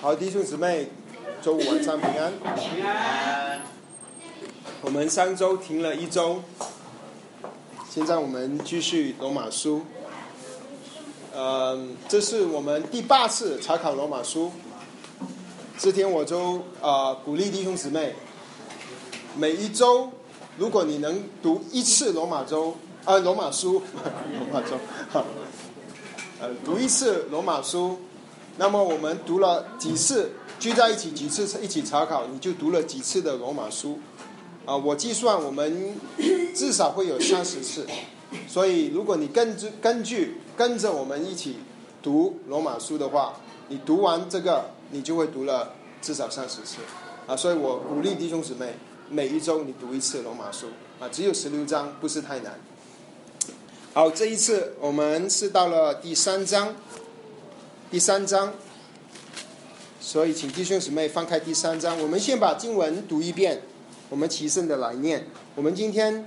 好，弟兄姊妹，周五晚上平安。平安。我们上周停了一周，现在我们继续罗马书。嗯，这是我们第八次查考罗马书。这天我就啊鼓励弟兄姊妹，每一周如果你能读一次罗马周啊罗马书，罗马周，好，呃读一次罗马书。那么我们读了几次，聚在一起几次一起查考，你就读了几次的罗马书，啊，我计算我们至少会有三十次，所以如果你根据根据跟着我们一起读罗马书的话，你读完这个，你就会读了至少三十次，啊，所以我鼓励弟兄姊妹，每一周你读一次罗马书，啊，只有十六章，不是太难。好，这一次我们是到了第三章。第三章，所以请弟兄姊妹翻开第三章。我们先把经文读一遍，我们齐声的来念。我们今天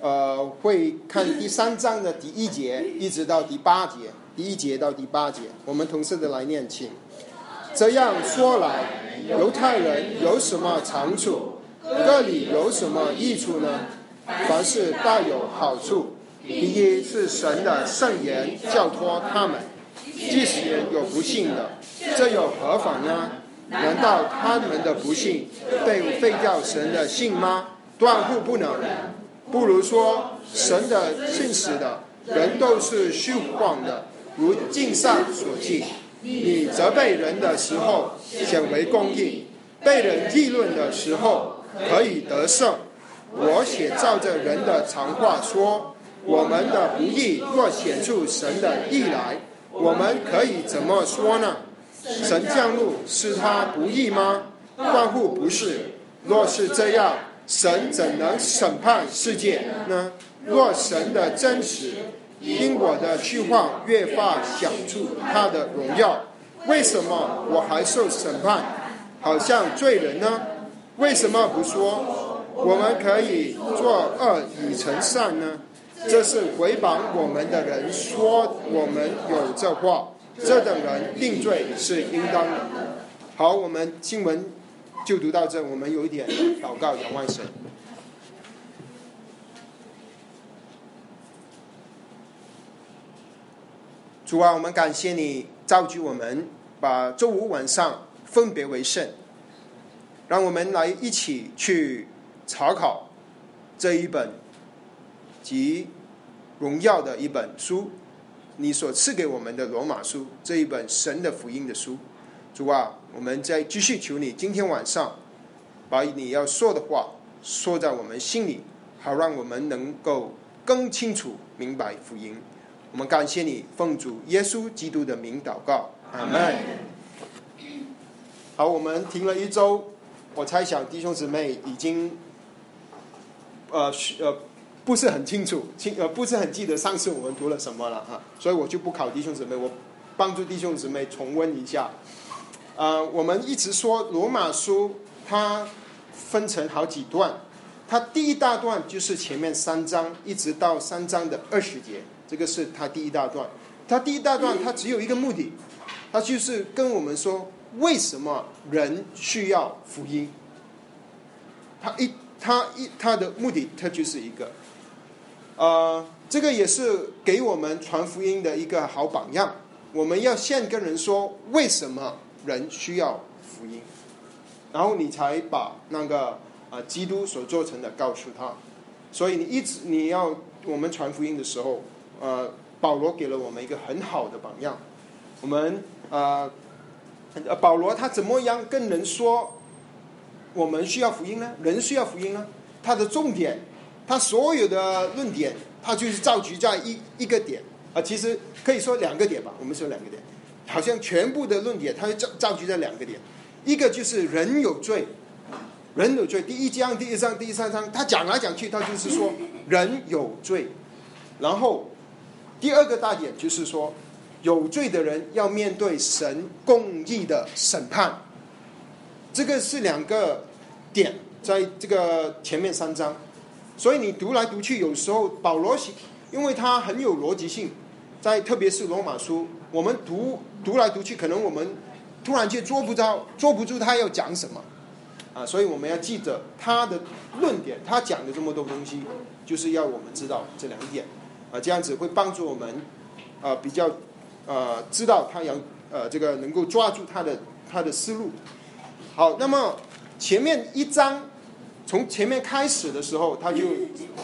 呃会看第三章的第一节一直到第八节，第一节到第八节，我们同声的来念，请。这样说来，犹太人有什么长处？这里有什么益处呢？凡是大有好处。第一是神的圣言教托他们。即使有不幸的，这又何妨呢？难道他们的不幸被废掉神的信吗？断乎不能。不如说，神的信使的人都是虚晃的，如经上所记。你责备人的时候显为公义，被人议论的时候可以得胜。我写照着人的常话说：我们的不义若显出神的义来。我们可以怎么说呢？神降露是他不义吗？断乎不是。若是这样，神怎能审判世界呢？若神的真实因我的虚幻越发显出他的荣耀，为什么我还受审判，好像罪人呢？为什么不说我们可以做恶以成善呢？这是回谤我们的人说我们有这话，这等人定罪是应当的。好，我们新闻就读到这，我们有一点祷告，仰望神。主啊，我们感谢你召集我们，把周五晚上分别为圣，让我们来一起去查考这一本及。荣耀的一本书，你所赐给我们的罗马书这一本神的福音的书，主啊，我们再继续求你，今天晚上把你要说的话说在我们心里，好让我们能够更清楚明白福音。我们感谢你，奉主耶稣基督的名祷告，阿门。好，我们停了一周，我猜想弟兄姊妹已经，呃，呃。不是很清楚，清呃不是很记得上次我们读了什么了啊，所以我就不考弟兄姊妹，我帮助弟兄姊妹重温一下。呃，我们一直说罗马书它分成好几段，它第一大段就是前面三章一直到三章的二十节，这个是它第一大段。它第一大段它只有一个目的，它就是跟我们说为什么人需要福音。它一它一它的目的它就是一个。呃，这个也是给我们传福音的一个好榜样。我们要先跟人说为什么人需要福音，然后你才把那个啊基督所做成的告诉他。所以你一直你要我们传福音的时候，呃，保罗给了我们一个很好的榜样。我们呃，保罗他怎么样跟人说我们需要福音呢？人需要福音呢？他的重点。他所有的论点，他就是造局在一一个点啊，其实可以说两个点吧。我们说两个点，好像全部的论点，他造造局在两个点。一个就是人有罪，人有罪。第一章、第一章、第三章，他讲来讲去，他就是说人有罪。然后第二个大点就是说，有罪的人要面对神公义的审判。这个是两个点，在这个前面三章。所以你读来读去，有时候保罗写，因为他很有逻辑性，在特别是罗马书，我们读读来读去，可能我们突然间捉不着，捉不住他要讲什么啊！所以我们要记得他的论点，他讲的这么多东西，就是要我们知道这两点啊，这样子会帮助我们啊比较呃知道他要呃这个能够抓住他的他的思路。好，那么前面一章。从前面开始的时候，他就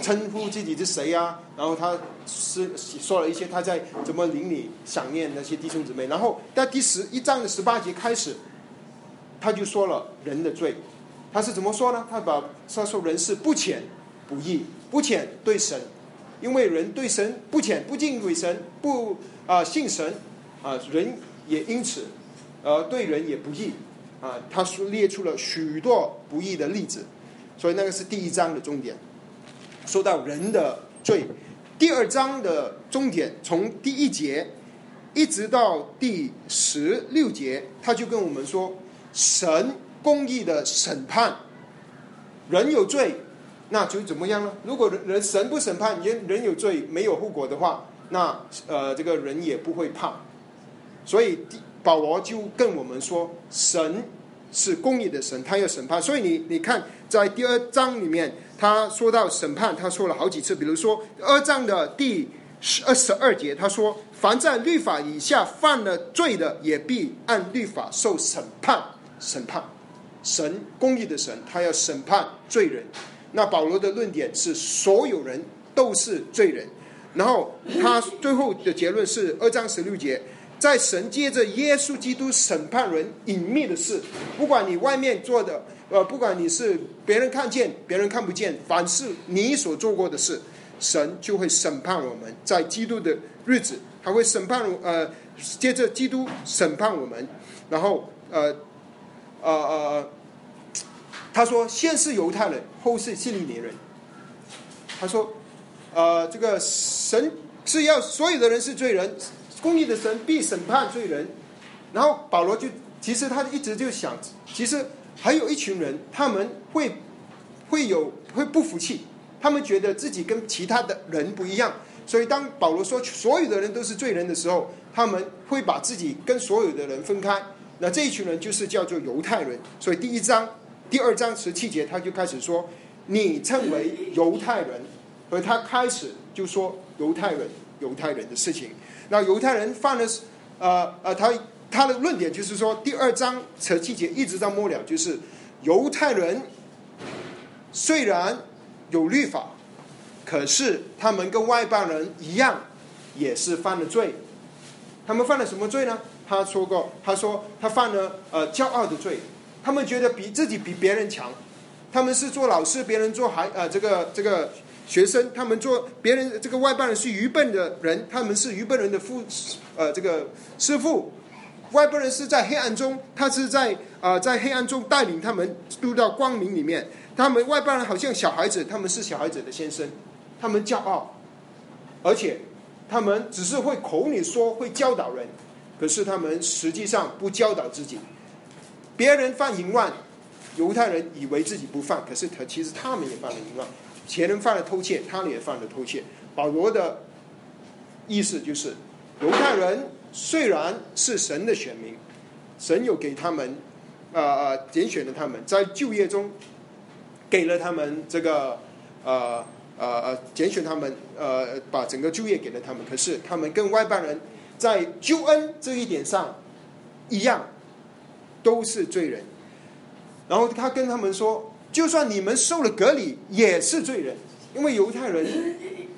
称呼自己是谁呀？然后他是说了一些他在怎么邻里想念那些弟兄姊妹。然后在第十一章的十八节开始，他就说了人的罪。他是怎么说呢？他把他说人是不浅不义，不浅对神，因为人对神不浅不敬畏神，不啊信神啊，人也因此呃对人也不义啊。他说列出了许多不义的例子。所以那个是第一章的重点，说到人的罪。第二章的重点，从第一节一直到第十六节，他就跟我们说，神公义的审判，人有罪，那就怎么样呢？如果人神不审判，人人有罪没有后果的话，那呃这个人也不会怕。所以保罗就跟我们说，神。是公义的神，他要审判。所以你你看，在第二章里面，他说到审判，他说了好几次。比如说二章的第十二十二节，他说：“凡在律法以下犯了罪的，也必按律法受审判。”审判，神公义的神，他要审判罪人。那保罗的论点是，所有人都是罪人。然后他最后的结论是二章十六节。在神借着耶稣基督审判人隐秘的事，不管你外面做的，呃，不管你是别人看见，别人看不见，凡是你所做过的事，神就会审判我们。在基督的日子，他会审判，呃，接着基督审判我们。然后，呃，呃呃，他说，先是犹太人，后是希利尼人。他说，呃，这个神是要所有的人是罪人。公义的神必审判罪人，然后保罗就其实他一直就想，其实还有一群人，他们会会有会不服气，他们觉得自己跟其他的人不一样，所以当保罗说所有的人都是罪人的时候，他们会把自己跟所有的人分开。那这一群人就是叫做犹太人。所以第一章、第二章十七节他就开始说，你称为犹太人，而他开始就说犹太人、犹太人的事情。那犹太人犯了，呃呃，他他的论点就是说，第二章扯细节一直到末了，就是犹太人虽然有律法，可是他们跟外邦人一样，也是犯了罪。他们犯了什么罪呢？他说过，他说他犯了呃骄傲的罪。他们觉得比自己比别人强，他们是做老师，别人做孩呃这个这个。学生，他们做别人这个外邦人是愚笨的人，他们是愚笨人的父，呃，这个师傅。外邦人是在黑暗中，他是在呃在黑暗中带领他们入到光明里面。他们外邦人好像小孩子，他们是小孩子的先生，他们骄傲，而且他们只是会口里说会教导人，可是他们实际上不教导自己。别人犯淫乱，犹太人以为自己不犯，可是他其实他们也犯了淫乱。前人犯了偷窃，他们也犯了偷窃。保罗的意思就是，犹太人虽然是神的选民，神有给他们，呃呃，拣选了他们，在就业中给了他们这个，呃呃呃，拣选他们，呃，把整个就业给了他们。可是他们跟外邦人在救恩这一点上一样，都是罪人。然后他跟他们说。就算你们受了隔离，也是罪人，因为犹太人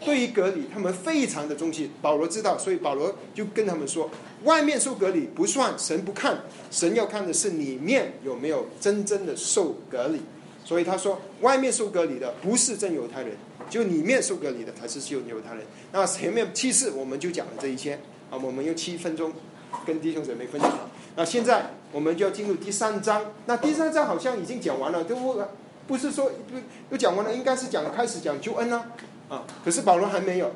对于隔离，他们非常的忠心。保罗知道，所以保罗就跟他们说：外面受隔离不算，神不看，神要看的是里面有没有真正的受隔离。所以他说，外面受隔离的不是真犹太人，就里面受隔离的才是真犹太人。那前面七次我们就讲了这一些啊，我们用七分钟跟弟兄姊妹分享。那现在我们就要进入第三章。那第三章好像已经讲完了，都。不是说不都讲完了，应该是讲开始讲救恩呢，啊！可是保罗还没有，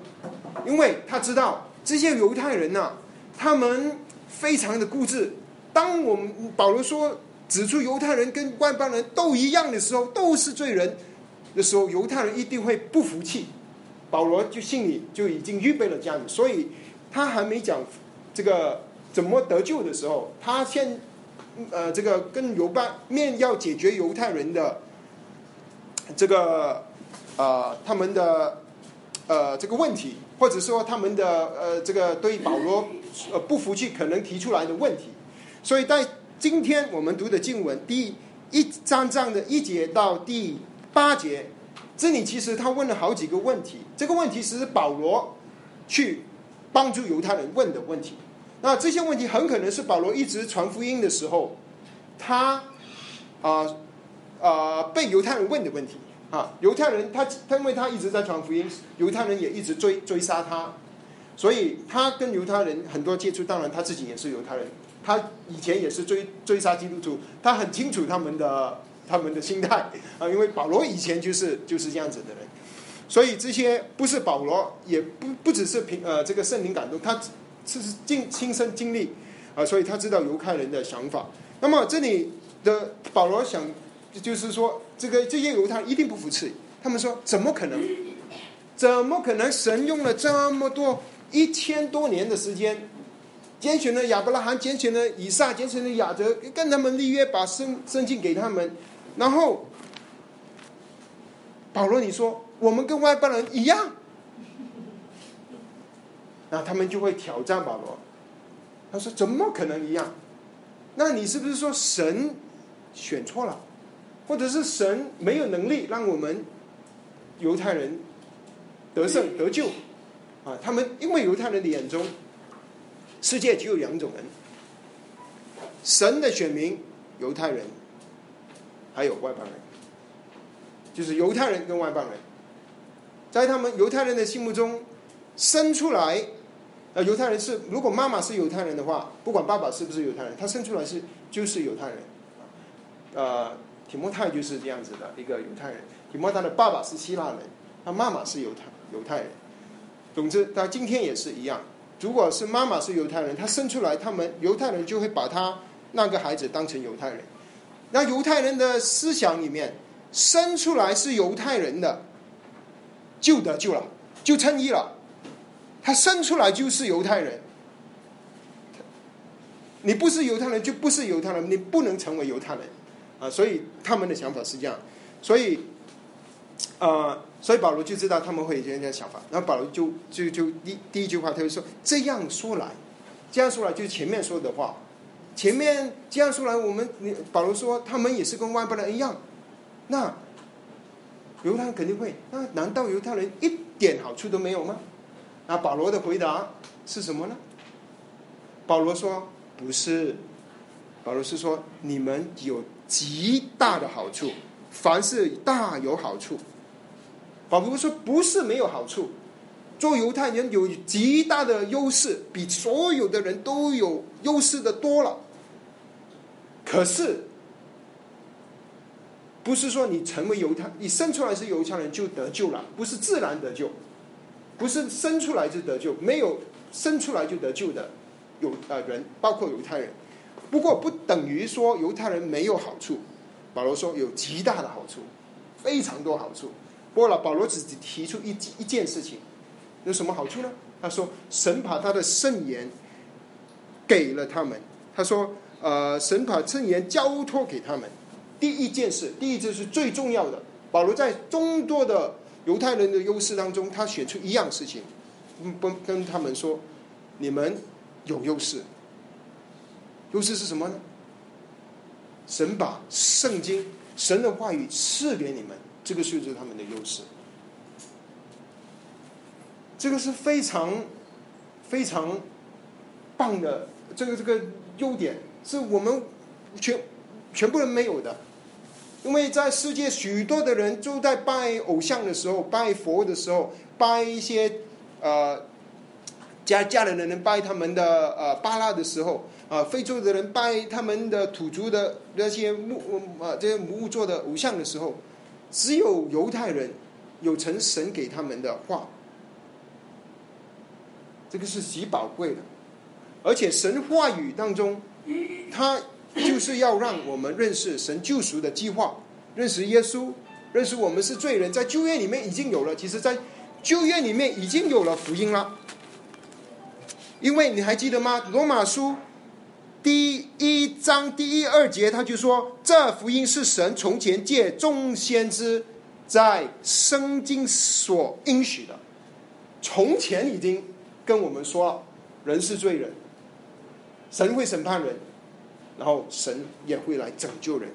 因为他知道这些犹太人呐，他们非常的固执。当我们保罗说指出犹太人跟外邦人都一样的时候，都是罪人的时候，犹太人一定会不服气。保罗就心里就已经预备了这样子，所以他还没讲这个怎么得救的时候，他先呃，这个跟犹巴面要解决犹太人的这个呃他们的呃这个问题，或者说他们的呃这个对保罗呃不服气可能提出来的问题，所以在今天我们读的经文第一章章的一节到第八节，这里其实他问了好几个问题，这个问题是保罗去帮助犹太人问的问题。那这些问题很可能是保罗一直传福音的时候，他啊啊被犹太人问的问题啊。犹太人他他因为他一直在传福音，犹太人也一直追追杀他，所以他跟犹太人很多接触。当然他自己也是犹太人，他以前也是追追杀基督徒，他很清楚他们的他们的心态啊。因为保罗以前就是就是这样子的人，所以这些不是保罗，也不不只是凭呃这个圣灵感动他。这是经亲身经历啊，所以他知道犹太人的想法。那么这里的保罗想，就是说，这个这些犹太人一定不服气。他们说：怎么可能？怎么可能？神用了这么多一千多年的时间，拣选了亚伯拉罕，拣选了以撒，拣选了亚德，跟他们立约，把圣圣经给他们。然后保罗，你说我们跟外邦人一样？那他们就会挑战保罗。他说：“怎么可能一样？那你是不是说神选错了，或者是神没有能力让我们犹太人得胜得救？啊，他们因为犹太人的眼中，世界只有两种人：神的选民犹太人，还有外邦人，就是犹太人跟外邦人，在他们犹太人的心目中生出来。”呃，犹太人是如果妈妈是犹太人的话，不管爸爸是不是犹太人，他生出来是就是犹太人。呃，提摩太就是这样子的一个犹太人。提摩太的爸爸是希腊人，他妈妈是犹太犹太人。总之，他今天也是一样。如果是妈妈是犹太人，他生出来，他们犹太人就会把他那个孩子当成犹太人。那犹太人的思想里面，生出来是犹太人的，就得救了，就称义了。他生出来就是犹太人，你不是犹太人就不是犹太人，你不能成为犹太人啊！所以他们的想法是这样，所以，呃，所以保罗就知道他们会有这样想法，然后保罗就就就第第一句话他就说这样说来，这样说来就是前面说的话，前面这样说来，我们保罗说他们也是跟外邦人一样，那犹太人肯定会，那难道犹太人一点好处都没有吗？那保罗的回答是什么呢？保罗说：“不是，保罗是说你们有极大的好处，凡事大有好处。”保罗说：“不是没有好处，做犹太人有极大的优势，比所有的人都有优势的多了。可是，不是说你成为犹太，你生出来是犹太人就得救了，不是自然得救。”不是生出来就得救，没有生出来就得救的有呃人，包括犹太人。不过不等于说犹太人没有好处。保罗说有极大的好处，非常多好处。不过了，保罗只提出一一件事情，有什么好处呢？他说神把他的圣言给了他们。他说呃，神把圣言交托给他们。第一件事，第一件是最重要的。保罗在众多的。犹太人的优势当中，他选出一样事情，不跟他们说：“你们有优势。优势是什么呢？神把圣经、神的话语赐给你们，这个就是他们的优势。这个是非常非常棒的，这个这个优点是我们全全部人没有的。”因为在世界许多的人都在拜偶像的时候，拜佛的时候，拜一些呃家家里的人拜他们的呃巴拉的时候，啊，非洲的人拜他们的土族的那些木呃这些木做的偶像的时候，只有犹太人有成神给他们的话，这个是极宝贵的，而且神话语当中，他。就是要让我们认识神救赎的计划，认识耶稣，认识我们是罪人，在旧约里面已经有了。其实，在旧约里面已经有了福音了。因为你还记得吗？罗马书第一章。第一二节，他就说：“这福音是神从前借众先知在圣经所应许的，从前已经跟我们说了，人是罪人，神会审判人，然后神也会来拯救人。”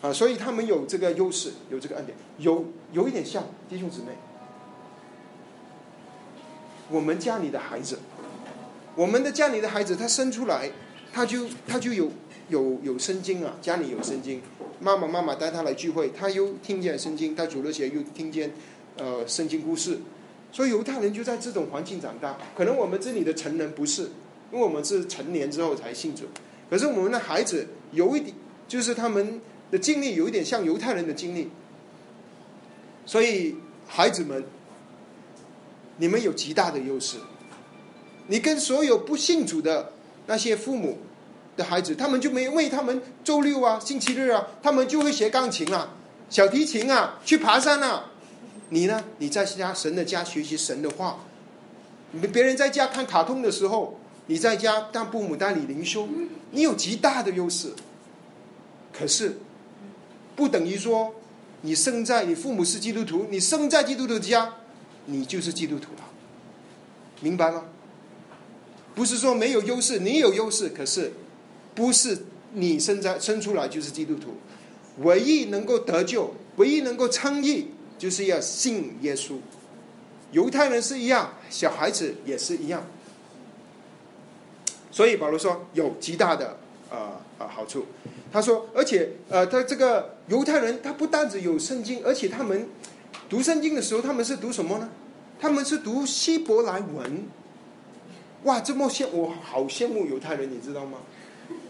啊，所以他们有这个优势，有这个恩典，有有一点像弟兄姊妹。我们家里的孩子，我们的家里的孩子，他生出来，他就他就有有有圣经啊，家里有圣经，妈妈妈妈带他来聚会，他又听见圣经，他主了起来又听见呃圣经故事，所以犹太人就在这种环境长大。可能我们这里的成人不是，因为我们是成年之后才信主，可是我们的孩子有一点，就是他们的经历有一点像犹太人的经历，所以孩子们。你们有极大的优势，你跟所有不信主的那些父母的孩子，他们就没为他们周六啊、星期日啊，他们就会学钢琴啊、小提琴啊、去爬山啊。你呢？你在家神的家学习神的话，别人在家看卡通的时候，你在家当父母带你灵修，你有极大的优势。可是，不等于说你生在你父母是基督徒，你生在基督徒家。你就是基督徒了，明白吗？不是说没有优势，你有优势，可是不是你生在生出来就是基督徒。唯一能够得救，唯一能够称义，就是要信耶稣。犹太人是一样，小孩子也是一样。所以保罗说有极大的呃呃好处。他说，而且呃，他这个犹太人他不单只有圣经，而且他们。读圣经的时候，他们是读什么呢？他们是读希伯来文。哇，这么羡我好羡慕犹太人，你知道吗？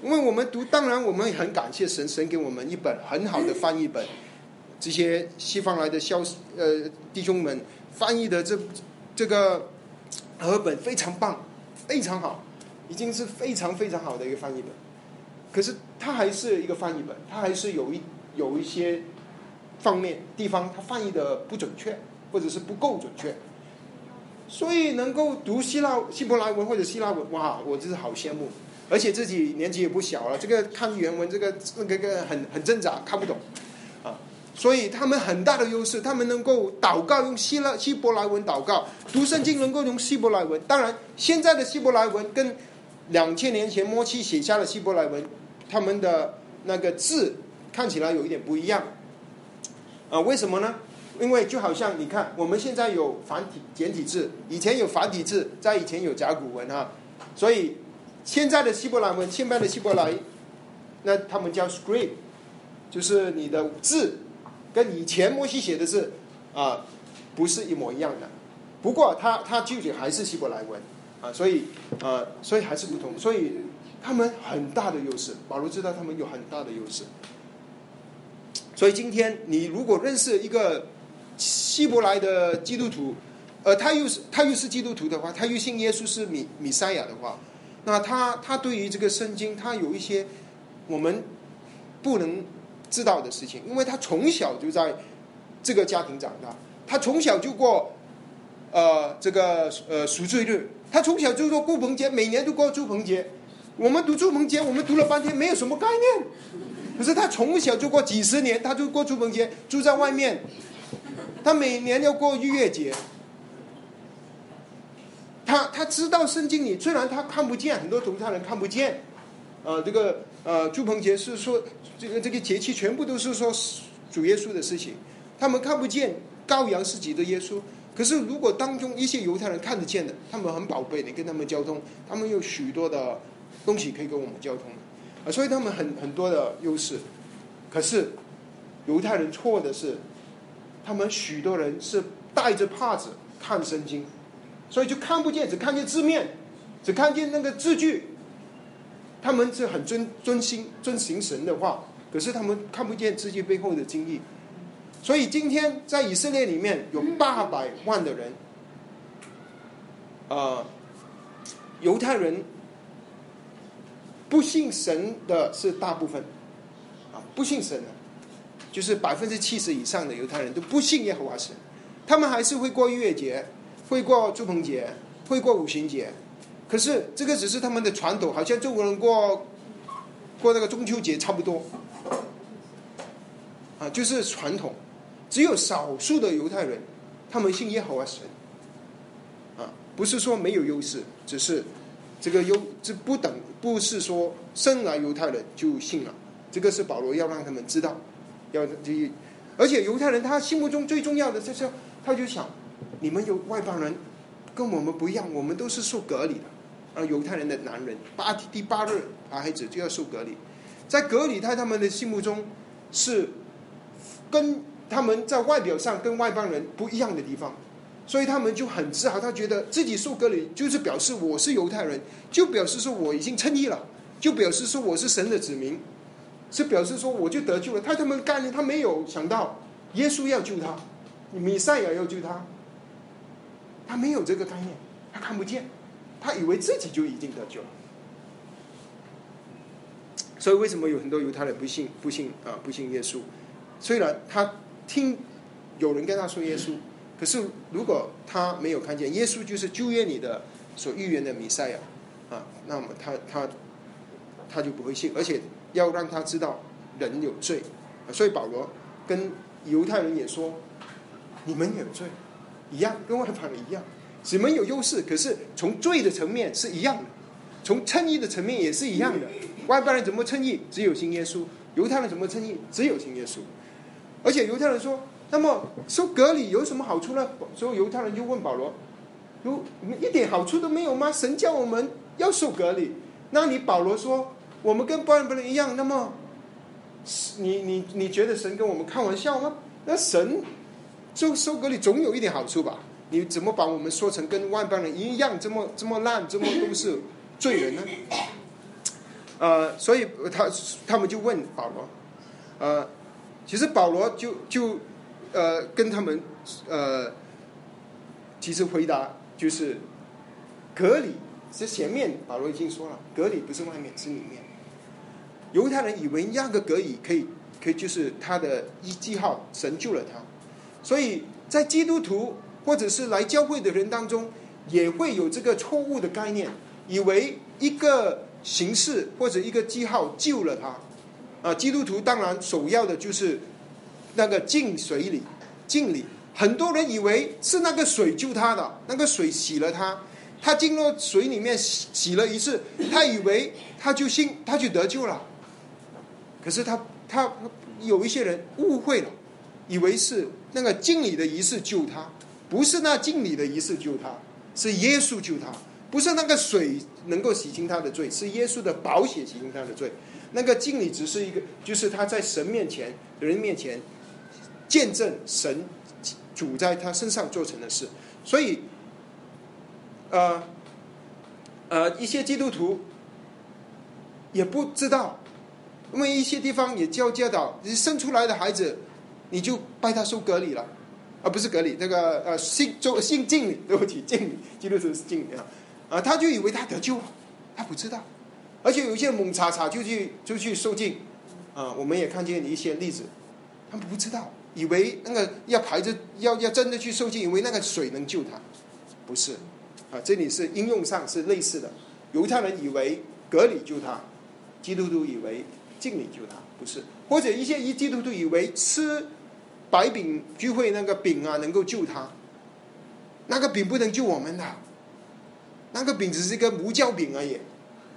因为我们读，当然我们很感谢神，神给我们一本很好的翻译本。这些西方来的消呃弟兄们翻译的这这个和本非常棒，非常好，已经是非常非常好的一个翻译本。可是它还是一个翻译本，它还是有一有一些。方面地方，他翻译的不准确，或者是不够准确，所以能够读希腊希伯来文或者希腊文，哇，我真是好羡慕。而且自己年纪也不小了，这个看原文，这个那个个很很挣扎，看不懂啊。所以他们很大的优势，他们能够祷告用希腊希伯来文祷告，读圣经能够用希伯来文。当然，现在的希伯来文跟两千年前摩西写下的希伯来文，他们的那个字看起来有一点不一样。啊，为什么呢？因为就好像你看，我们现在有繁体简体字，以前有繁体字，在以前有甲骨文啊，所以现在的希伯来文，现在的希伯来，那他们叫 script，就是你的字跟以前摩西写的字啊不是一模一样的，不过它它具体还是希伯来文啊，所以啊，所以还是不同，所以他们很大的优势，保罗知道他们有很大的优势。所以今天你如果认识一个希伯来的基督徒，呃，他又是他又是基督徒的话，他又信耶稣是米米赛亚的话，那他他对于这个圣经，他有一些我们不能知道的事情，因为他从小就在这个家庭长大，他从小就过呃这个呃赎罪日，他从小就过祝棚节，每年都过祝棚节。我们读祝棚节，我们读了半天，没有什么概念。可是他从小就过几十年，他就过祝棚节，住在外面。他每年要过逾越节。他他知道圣经里，虽然他看不见，很多犹太人看不见。呃，这个呃祝棚节是说，这个这个节气全部都是说主耶稣的事情，他们看不见羔羊是指的耶稣。可是如果当中一些犹太人看得见的，他们很宝贝的跟他们交通，他们有许多的东西可以跟我们交通。啊，所以他们很很多的优势，可是犹太人错的是，他们许多人是戴着帕子看圣经，所以就看不见，只看见字面，只看见那个字句。他们是很遵遵心遵行神的话，可是他们看不见自己背后的经历。所以今天在以色列里面有八百万的人，啊，犹太人。不信神的是大部分，啊，不信神的，就是百分之七十以上的犹太人都不信耶和华神，他们还是会过逾越节，会过祝棚节，会过五旬节，可是这个只是他们的传统，好像中国人过过那个中秋节差不多，啊，就是传统。只有少数的犹太人，他们信耶和华神，啊，不是说没有优势，只是这个优这不等，不是说生来犹太人就信了。这个是保罗要让他们知道，要这，而且犹太人他心目中最重要的就是，他就想，你们有外邦人跟我们不一样，我们都是受隔离的。而犹太人的男人八第八日男孩子就要受隔离，在隔离在他们的心目中是跟他们在外表上跟外邦人不一样的地方，所以他们就很自豪，他觉得自己受隔离就是表示我是犹太人，就表示说我已经称义了，就表示说我是神的子民，是表示说我就得救了。他他们概念他没有想到耶稣要救他，米赛亚要救他，他没有这个概念，他看不见。他以为自己就已经得救了，所以为什么有很多犹太人不信不信啊不信耶稣？虽然他听有人跟他说耶稣，可是如果他没有看见耶稣就是旧约里的所预言的弥赛亚啊，那么他他他就不会信，而且要让他知道人有罪，所以保罗跟犹太人也说：你们有罪，一样跟外邦人一样。你们有优势，可是从罪的层面是一样的，从称义的层面也是一样的。外邦人怎么称义？只有信耶稣。犹太人怎么称义？只有信耶稣。而且犹太人说：“那么受隔离有什么好处呢？”所以犹太人就问保罗：“有一点好处都没有吗？神叫我们要受隔离，那你保罗说我们跟外邦人一样，那么你你你觉得神跟我们开玩笑吗？那神就受隔离总有一点好处吧？”你怎么把我们说成跟外邦人一样这么这么烂，这么都是罪人呢？呃，所以他他们就问保罗，呃，其实保罗就就呃跟他们呃，其实回答就是隔离是前面保罗已经说了，隔离不是外面是里面。犹太人以为那个隔离可以可以就是他的一记号，神救了他，所以在基督徒。或者是来教会的人当中，也会有这个错误的概念，以为一个形式或者一个记号救了他。啊，基督徒当然首要的就是那个进水里敬礼。很多人以为是那个水救他的，那个水洗了他，他进入水里面洗洗了一次，他以为他就信他就得救了。可是他他有一些人误会了，以为是那个敬礼的仪式救他。不是那敬礼的仪式救他，是耶稣救他。不是那个水能够洗清他的罪，是耶稣的宝血洗清他的罪。那个敬礼只是一个，就是他在神面前、人面前见证神主在他身上做成的事。所以，呃，呃，一些基督徒也不知道，因为一些地方也教教导，你生出来的孩子，你就拜他受隔离了。啊，不是隔离，那个呃，信做信敬礼，对不起，敬礼，基督徒是敬礼啊，啊，他就以为他得救了，他不知道，而且有一些猛查查就去就去受敬，啊，我们也看见一些例子，他们不知道，以为那个要排着要要真的去受敬，以为那个水能救他，不是，啊，这里是应用上是类似的，犹太人以为隔离救他，基督徒以为敬礼救他，不是，或者一些一基督徒以为吃。白饼聚会那个饼啊，能够救他。那个饼不能救我们的，那个饼只是一个无酵饼而已。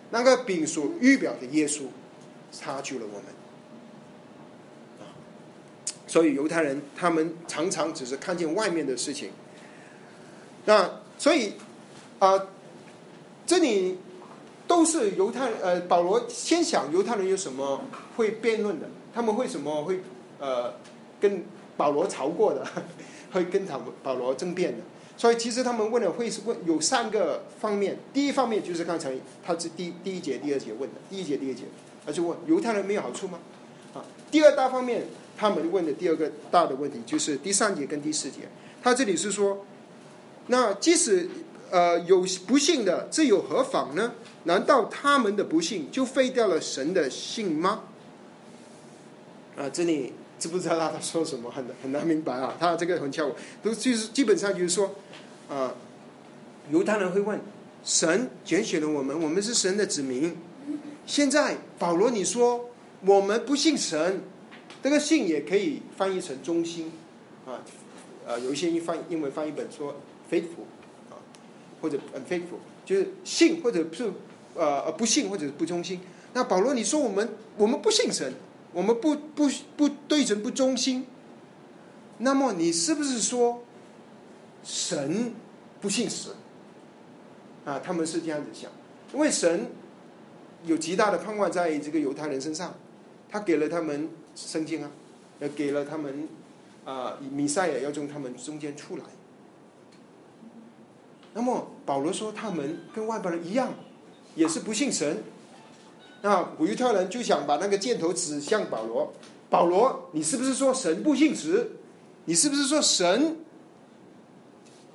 那个饼所预表的耶稣，他救了我们。所以犹太人他们常常只是看见外面的事情。那所以啊，这里都是犹太呃保罗先想犹太人有什么会辩论的，他们为什么会呃跟。保罗吵过的，会跟他保罗争辩的，所以其实他们问的会是问有三个方面。第一方面就是刚才他是第第一节、第二节问的，第一节、第二节，他就问犹太人没有好处吗？啊，第二大方面他们问的第二个大的问题就是第三节跟第四节，他这里是说，那即使呃有不幸的，这有何妨呢？难道他们的不幸就废掉了神的信吗？啊，这里。知不知道他在说什么？很很难明白啊！他这个很巧，都就是基本上就是说，啊，犹太人会问：神拣选了我们，我们是神的子民，现在保罗你说我们不信神，这个信也可以翻译成忠心啊，呃，有一些英翻英文翻译本说 faithful，或者 unfaithful，就是信或者是呃不信或者是不忠心。那保罗你说我们我们不信神，我们不不不对神不忠心，那么你是不是说神不信神？啊，他们是这样子想，因为神。有极大的盼望在这个犹太人身上，他给了他们圣经啊，也给了他们啊，弥赛亚要从他们中间出来。那么保罗说他们跟外邦人一样，也是不信神。那古犹太人就想把那个箭头指向保罗，保罗，你是不是说神不信实？你是不是说神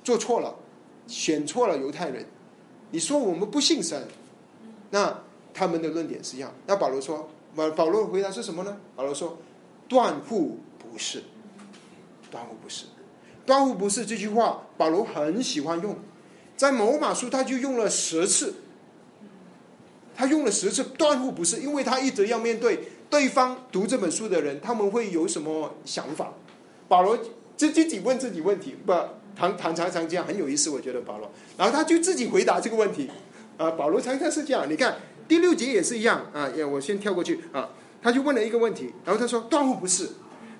做错了，选错了犹太人？你说我们不信神，那？他们的论点是一样。那保罗说，保保罗回答是什么呢？保罗说，断乎不是，断乎不是，断乎不是这句话，保罗很喜欢用，在某马书他就用了十次，他用了十次，断乎不是，因为他一直要面对对方读这本书的人，他们会有什么想法？保罗就自己问自己问题，不，谈谈常常这样很有意思，我觉得保罗，然后他就自己回答这个问题，啊，保罗常常是这样，你看。第六节也是一样啊，也我先跳过去啊。他就问了一个问题，然后他说断乎不是。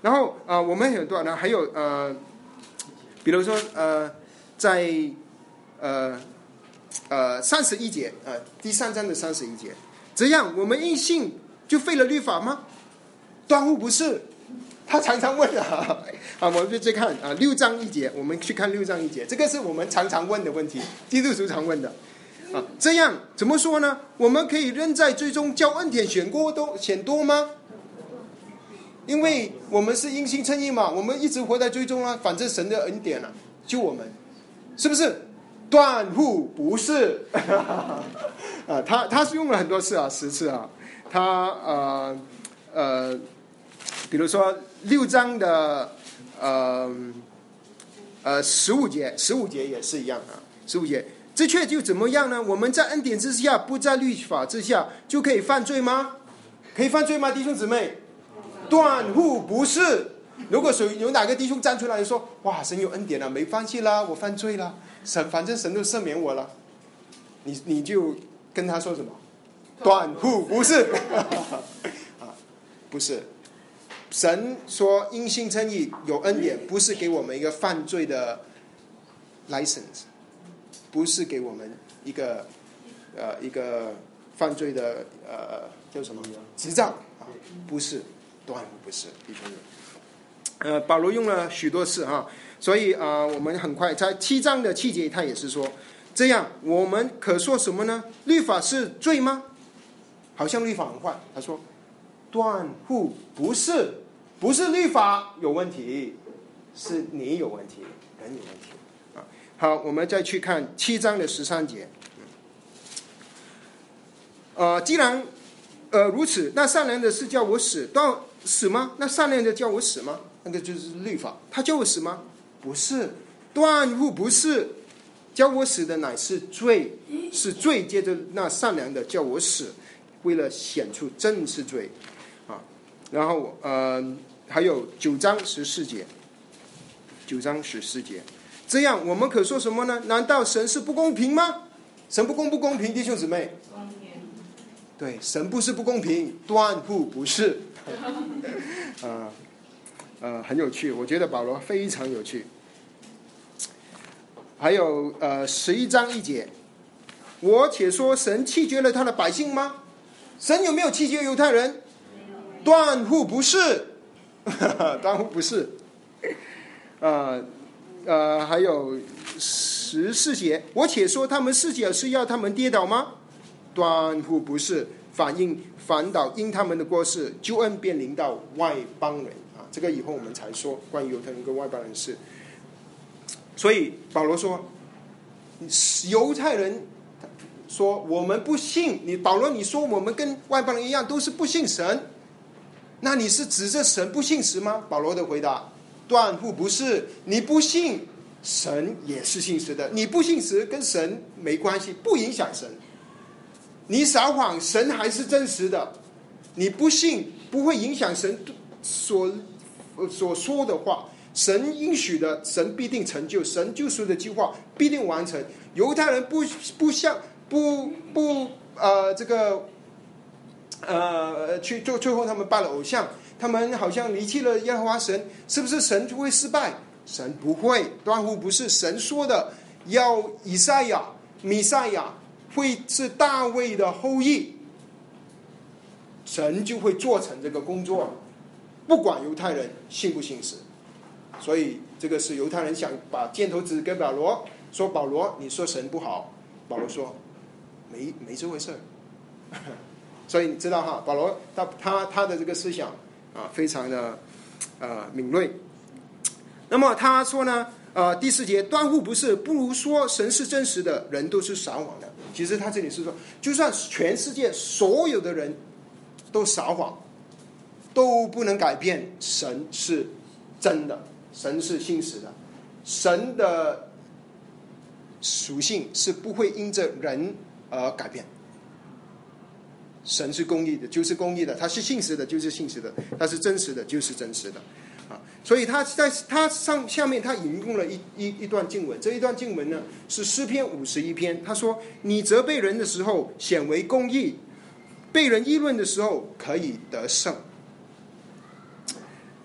然后啊，我们很多呢，还有呃，比如说呃，在呃呃三十一节呃，第三章的三十一节，这样我们硬信就废了律法吗？断乎不是。他常常问啊，啊，我们就去看啊六章一节，我们去看六章一节，这个是我们常常问的问题，基督徒常问的。啊，这样怎么说呢？我们可以扔在最终叫恩典选过多选多吗？因为我们是因信称义嘛，我们一直活在最终啊。反正神的恩典啊，救我们，是不是？断乎不是。啊，他他是用了很多次啊，十次啊。他呃呃，比如说六章的呃呃十五节，十五节也是一样啊，十五节。这却就怎么样呢？我们在恩典之下，不在律法之下，就可以犯罪吗？可以犯罪吗，弟兄姊妹？断乎不是。如果有有哪个弟兄站出来说：“哇，神有恩典了，没关系啦，我犯罪了，神反正神都赦免我了。”你你就跟他说什么？断乎不是。啊，不是。神说因信称义有恩典，不是给我们一个犯罪的 license。不是给我们一个呃一个犯罪的呃叫什么执照啊？不是，断不是，弟兄们。呃，保罗用了许多次哈，所以啊，我们很快在七章的七节，他也是说，这样我们可说什么呢？律法是罪吗？好像律法很坏。他说，断乎不是，不是律法有问题，是你有问题，人有问题啊。好，我们再去看七章的十三节。呃，既然呃如此，那善良的是叫我死，到死吗？那善良的叫我死吗？那个就是律法，他叫我死吗？不是，断乎不是，叫我死的乃是罪，是罪。接着那善良的叫我死，为了显出真是罪啊。然后呃，还有九章十四节，九章十四节。这样，我们可说什么呢？难道神是不公平吗？神不公不公平，弟兄姊妹。对，神不是不公平，断不不是。啊，呃，很有趣，我觉得保罗非常有趣。还有呃，十一章一节，我且说神弃绝了他的百姓吗？神有没有弃绝犹太人？断乎不是，断乎不是。呃。呃，还有十四节，我且说他们四节是要他们跌倒吗？断乎不是，反映反倒因他们的过失，救恩便临到外邦人啊！这个以后我们才说关于犹太人跟外邦人事。所以保罗说，犹太人说我们不信你，保罗你说我们跟外邦人一样都是不信神，那你是指着神不信实吗？保罗的回答。断乎不是，你不信神也是信实的。你不信神跟神没关系，不影响神。你撒谎，神还是真实的。你不信，不会影响神所所说的话。神应许的，神必定成就；神救赎的计划必定完成。犹太人不不像不不呃这个呃去最最后他们拜了偶像，他们好像离弃了耶和华神，是不是神就会失败？神不会，断乎不是。神说的，要以赛亚、米赛亚会是大卫的后裔，神就会做成这个工作，不管犹太人信不信神。所以这个是犹太人想把箭头指给保罗，说保罗你说神不好，保罗说没没这回事儿。所以你知道哈，保罗他他他的这个思想啊，非常的呃敏锐。那么他说呢，呃第四节断乎不是，不如说神是真实的，人都是撒谎的。其实他这里是说，就算全世界所有的人都撒谎，都不能改变神是真的。神是信实的，神的属性是不会因着人而改变。神是公义的，就是公义的；他是信实的，就是信实的；他是真实的，就是真实的。啊，所以他在他上下面他引用了一一一段经文，这一段经文呢是诗篇五十一篇。他说：“你责备人的时候显为公义，被人议论的时候可以得胜。”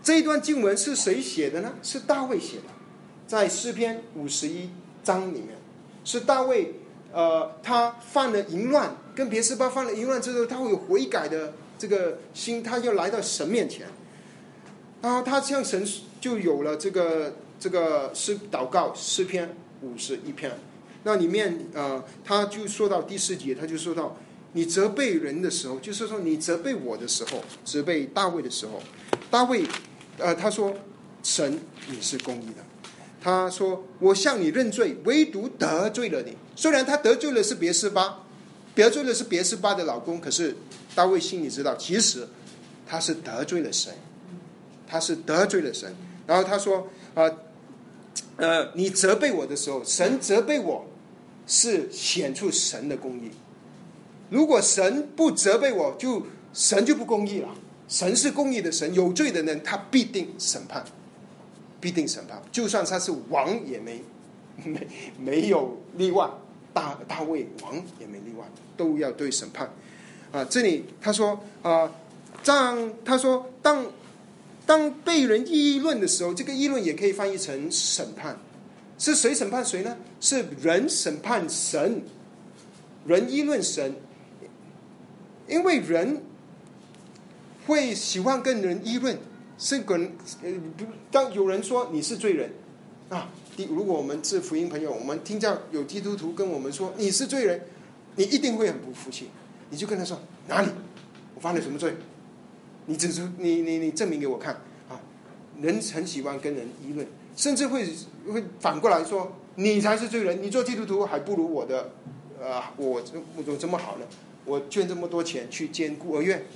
这一段经文是谁写的呢？是大卫写的，在诗篇五十一章里面，是大卫，呃，他犯了淫乱，跟别是巴犯了淫乱之后，他会有悔改的这个心，他就来到神面前，然后他向神就有了这个这个诗祷告诗篇五十一篇，那里面呃，他就说到第四节，他就说到你责备人的时候，就是说你责备我的时候，责备大卫的时候，大卫。呃，他说：“神，你是公义的。”他说：“我向你认罪，唯独得罪了你。虽然他得罪了是别斯巴，得罪了是别斯巴的老公，可是大卫心里知道，其实他是得罪了神，他是得罪了神。然后他说：‘啊，呃，你责备我的时候，神责备我是显出神的公义。如果神不责备我，就神就不公义了。’”神是公义的神，有罪的人他必定审判，必定审判。就算他是王也没没没有例外，大大卫王也没例外，都要对审判。啊，这里他说啊，当他说当当被人议论的时候，这个议论也可以翻译成审判。是谁审判谁呢？是人审判神，人议论神，因为人。会喜欢跟人议论，是跟呃，当有人说你是罪人啊，第如果我们是福音朋友，我们听见有基督徒跟我们说你是罪人，你一定会很不服气，你就跟他说哪里我犯了什么罪，你指出你你你证明给我看啊，人很喜欢跟人议论，甚至会会反过来说你才是罪人，你做基督徒还不如我的呃我我怎么这么好呢？我捐这么多钱去建孤儿院。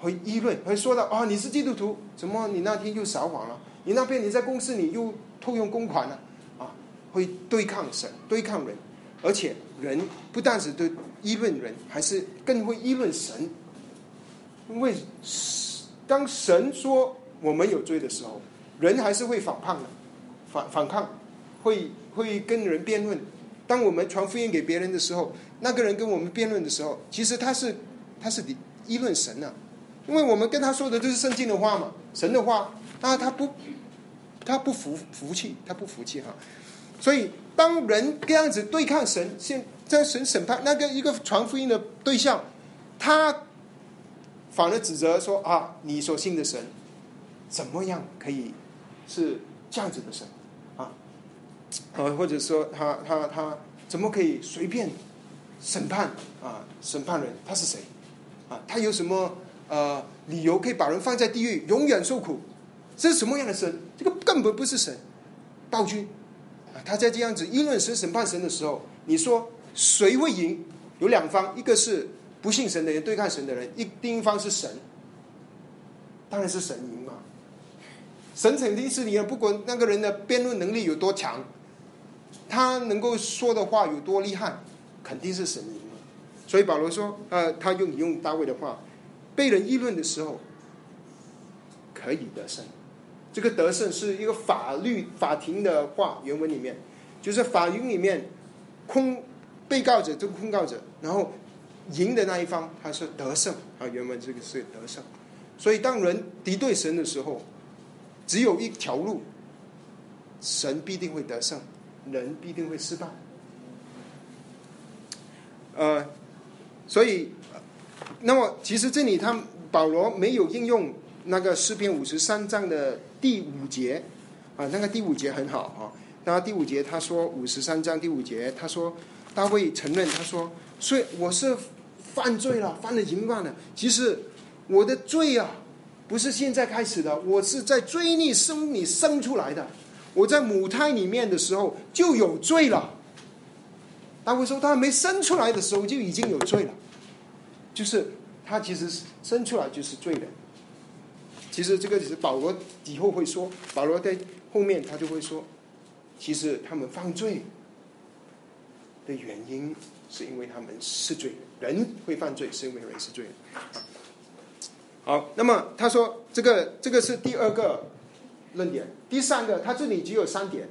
会议论，会说到啊，你是基督徒，怎么你那天又撒谎了？你那边你在公司你又偷用公款了？啊，会对抗神，对抗人，而且人不但是对议论人，还是更会议论神。因为当神说我们有罪的时候，人还是会反抗的，反反抗，会会跟人辩论。当我们传福音给别人的时候，那个人跟我们辩论的时候，其实他是他是议论神呢。因为我们跟他说的都是圣经的话嘛，神的话，那他不，他不服服气，他不服气哈。所以当人这样子对抗神，现在神审判那个一个传福音的对象，他反而指责说啊，你所信的神怎么样可以是这样子的神啊？呃，或者说他他他怎么可以随便审判啊？审判人他是谁啊？他有什么？呃，理由可以把人放在地狱，永远受苦，这是什么样的神？这个根本不是神，暴君！他在这样子议论神、审判神的时候，你说谁会赢？有两方，一个是不信神的人对抗神的人，一另一方是神，当然是神赢嘛。神肯定是赢，不管那个人的辩论能力有多强，他能够说的话有多厉害，肯定是神赢嘛。所以保罗说，呃，他用引用大卫的话，被人议论的时候，可以得胜。这个得胜是一个法律法庭的话，原文里面就是法庭里面控被告者这个控告者，然后赢的那一方他是得胜啊，原文这个是得胜。所以当人敌对神的时候，只有一条路，神必定会得胜，人必定会失败。呃，所以那么其实这里他保罗没有应用那个诗篇五十三章的。第五节啊，那个第五节很好啊。那第五节他说五十三章第五节，他说大卫承认他说，所以我是犯罪了，犯了淫乱了。其实我的罪啊，不是现在开始的，我是在罪孽生里生出来的。我在母胎里面的时候就有罪了。大卫说他没生出来的时候就已经有罪了，就是他其实生出来就是罪人。其实这个只是保罗以后会说，保罗在后面他就会说，其实他们犯罪的原因是因为他们是罪人，人会犯罪是因为人是罪人。好，那么他说这个这个是第二个论点，第三个他这里只有三点，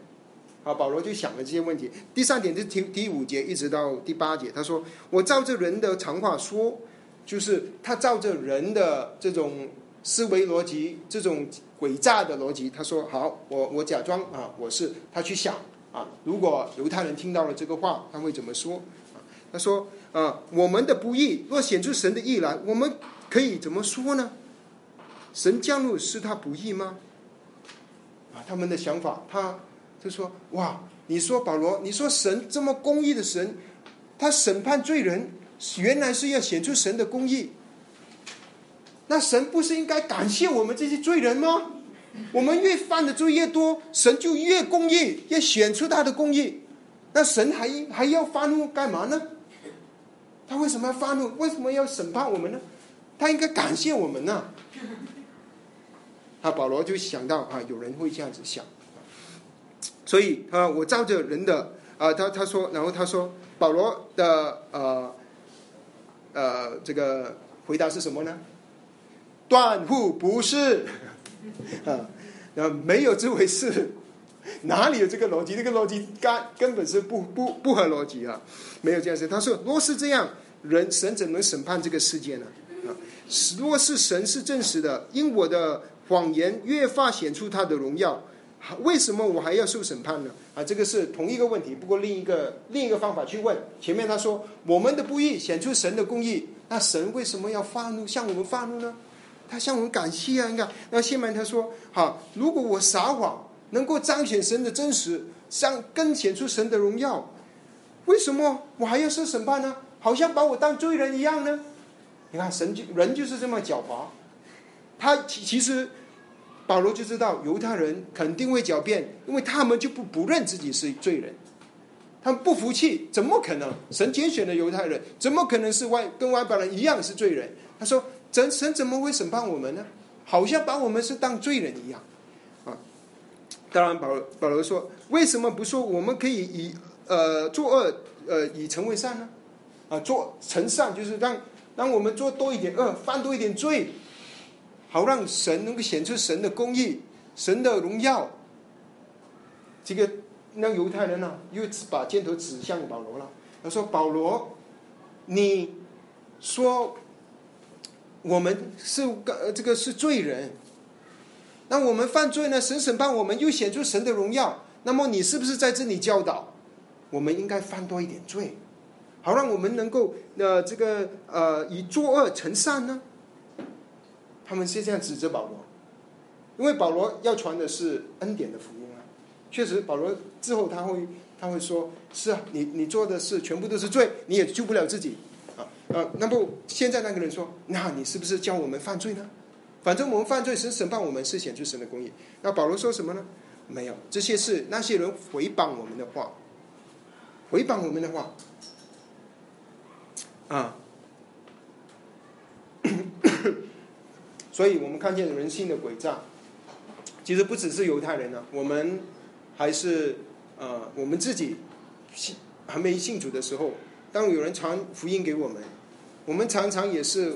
啊，保罗就想了这些问题。第三点是第第五节一直到第八节，他说我照着人的常话说，就是他照着人的这种。思维逻辑这种诡诈的逻辑，他说好，我我假装啊，我是他去想啊，如果犹太人听到了这个话，他会怎么说啊？他说啊，我们的不义若显出神的义来，我们可以怎么说呢？神降怒是他不义吗？啊，他们的想法，他就说哇，你说保罗，你说神这么公义的神，他审判罪人，原来是要显出神的公义。那神不是应该感谢我们这些罪人吗？我们越犯的罪越多，神就越公义，越显出他的公义。那神还还要发怒干嘛呢？他为什么要发怒？为什么要审判我们呢？他应该感谢我们呢。啊，保罗就想到啊，有人会这样子想，所以啊，我照着人的啊，他他说，然后他说，保罗的呃呃这个回答是什么呢？断乎不是，啊，那没有这回事，哪里有这个逻辑？这个逻辑根根本是不不不合逻辑啊，没有这样事。他说，若是这样，人神怎能审判这个世界呢？啊，若是神是真实的，因我的谎言越发显出他的荣耀，为什么我还要受审判呢？啊，这个是同一个问题，不过另一个另一个方法去问。前面他说，我们的不义显出神的公义，那神为什么要发怒，向我们发怒呢？他向我们感谢啊！你看，那下面他说：“好，如果我撒谎能够彰显神的真实，像更显出神的荣耀，为什么我还要受审判呢？好像把我当罪人一样呢？你看，神就人就是这么狡猾。他其其实保罗就知道犹太人肯定会狡辩，因为他们就不不认自己是罪人，他们不服气，怎么可能？神拣选的犹太人，怎么可能是外跟外邦人一样是罪人？他说。”神神怎么会审判我们呢？好像把我们是当罪人一样，啊！当然，保保罗说，为什么不说我们可以以呃作恶呃以成为善呢？啊，做成善就是让让我们做多一点恶，犯多一点罪，好让神能够显出神的公义、神的荣耀。这个那犹太人呢，又把箭头指向保罗了。他说：“保罗，你说。”我们是呃这个是罪人，那我们犯罪呢？神审判我们，又显出神的荣耀。那么你是不是在这里教导我们应该犯多一点罪，好让我们能够呃这个呃以作恶成善呢？他们是这样指责保罗，因为保罗要传的是恩典的福音啊。确实，保罗之后他会他会说：是啊，你你做的事全部都是罪，你也救不了自己。呃，那么现在那个人说：“那你是不是教我们犯罪呢？反正我们犯罪，神审判我们是显出神的公义。”那保罗说什么呢？没有，这些是那些人回谤我们的话，回谤我们的话啊。所以我们看见人性的诡诈，其实不只是犹太人呢，我们还是呃，我们自己信还没信主的时候。当有人传福音给我们，我们常常也是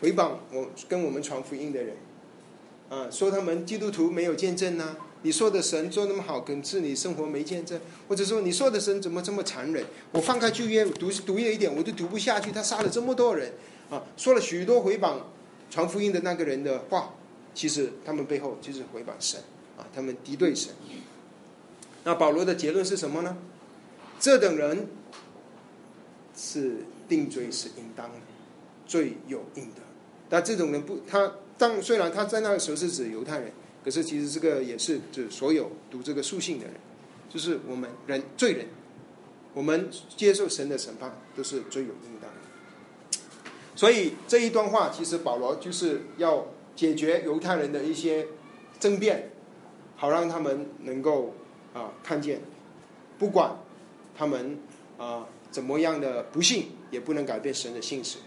回报我跟我们传福音的人，啊，说他们基督徒没有见证呢。你说的神做那么好，可是你生活没见证，或者说你说的神怎么这么残忍？我翻开旧约读读一点，我都读不下去。他杀了这么多人，啊，说了许多回谤传福音的那个人的话，其实他们背后就是回谤神，啊，他们敌对神。那保罗的结论是什么呢？这等人是定罪是应当的，罪有应得。但这种人不，他当虽然他在那个时候是指犹太人。可是，其实这个也是指所有读这个书信的人，就是我们人罪人，我们接受神的审判都是罪有应当的。所以这一段话，其实保罗就是要解决犹太人的一些争辩，好让他们能够啊看见，不管他们啊怎么样的不幸，也不能改变神的信实。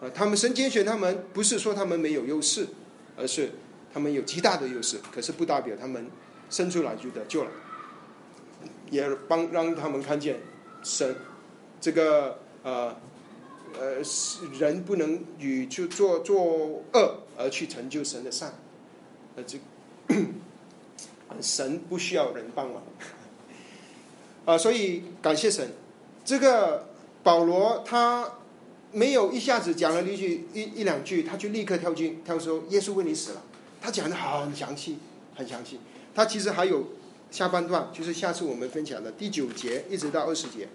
啊，他们神拣选他们，不是说他们没有优势，而是。他们有极大的优势，可是不代表他们生出来就得救了，也帮让他们看见神这个呃呃人不能与去做做恶而去成就神的善，呃这 神不需要人帮忙 啊，所以感谢神，这个保罗他没有一下子讲了一句一一两句，他就立刻跳进，他说耶稣为你死了。他讲的很详细，很详细。他其实还有下半段，就是下次我们分享的第九节一直到二十节，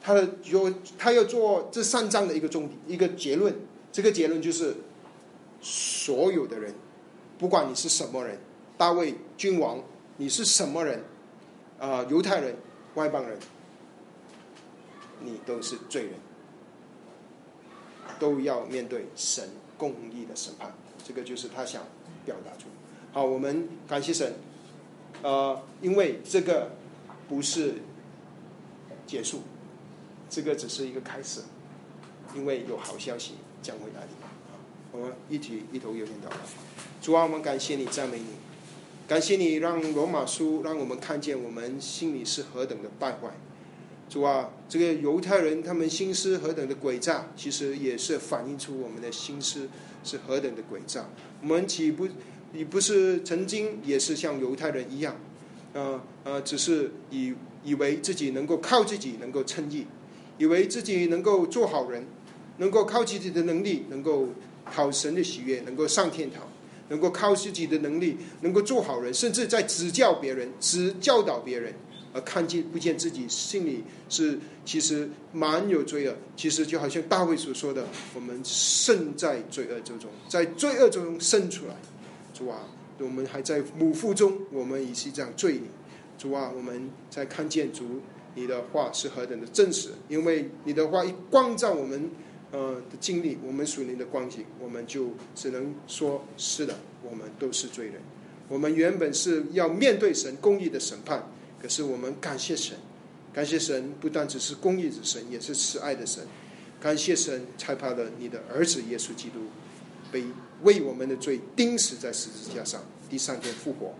他的有他要做这三章的一个重点一个结论。这个结论就是，所有的人，不管你是什么人，大卫君王，你是什么人，啊，犹太人、外邦人，你都是罪人，都要面对神公义的审判。这个就是他想。表达出好，我们感谢神，呃，因为这个不是结束，这个只是一个开始，因为有好消息将会来临。我们一起一头有点祷告，主啊，我们感谢你，赞美你，感谢你让罗马书让我们看见我们心里是何等的败坏。主啊，这个犹太人他们心思何等的诡诈，其实也是反映出我们的心思是何等的诡诈。我们岂不你不是曾经也是像犹太人一样，呃呃，只是以以为自己能够靠自己能够称义，以为自己能够做好人，能够靠自己的能力能够讨神的喜悦，能够上天堂，能够靠自己的能力能够做好人，甚至在指教别人、指教导别人。而看见不见自己心里是其实蛮有罪恶，其实就好像大卫所说的，我们生在罪恶之中，在罪恶之中生出来。主啊，我们还在母腹中，我们已是这样罪孽。主啊，我们在看见主你的话是何等的真实，因为你的话一光照我们呃的经历，我们属灵的光景，我们就只能说是的，我们都是罪人。我们原本是要面对神公义的审判。可是我们感谢神，感谢神不但只是公义之神，也是慈爱的神。感谢神，才怕了你的儿子耶稣基督，被为我们的罪钉死在十字架上，第三天复活，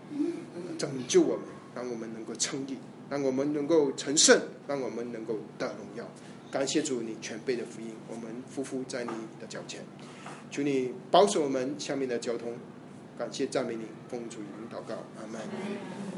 拯救我们，让我们能够称义，让我们能够成圣，让我们能够得荣耀。感谢主，你全备的福音，我们匍匐在你的脚前，求你保守我们下面的交通。感谢赞美你，奉主名祷告，阿门。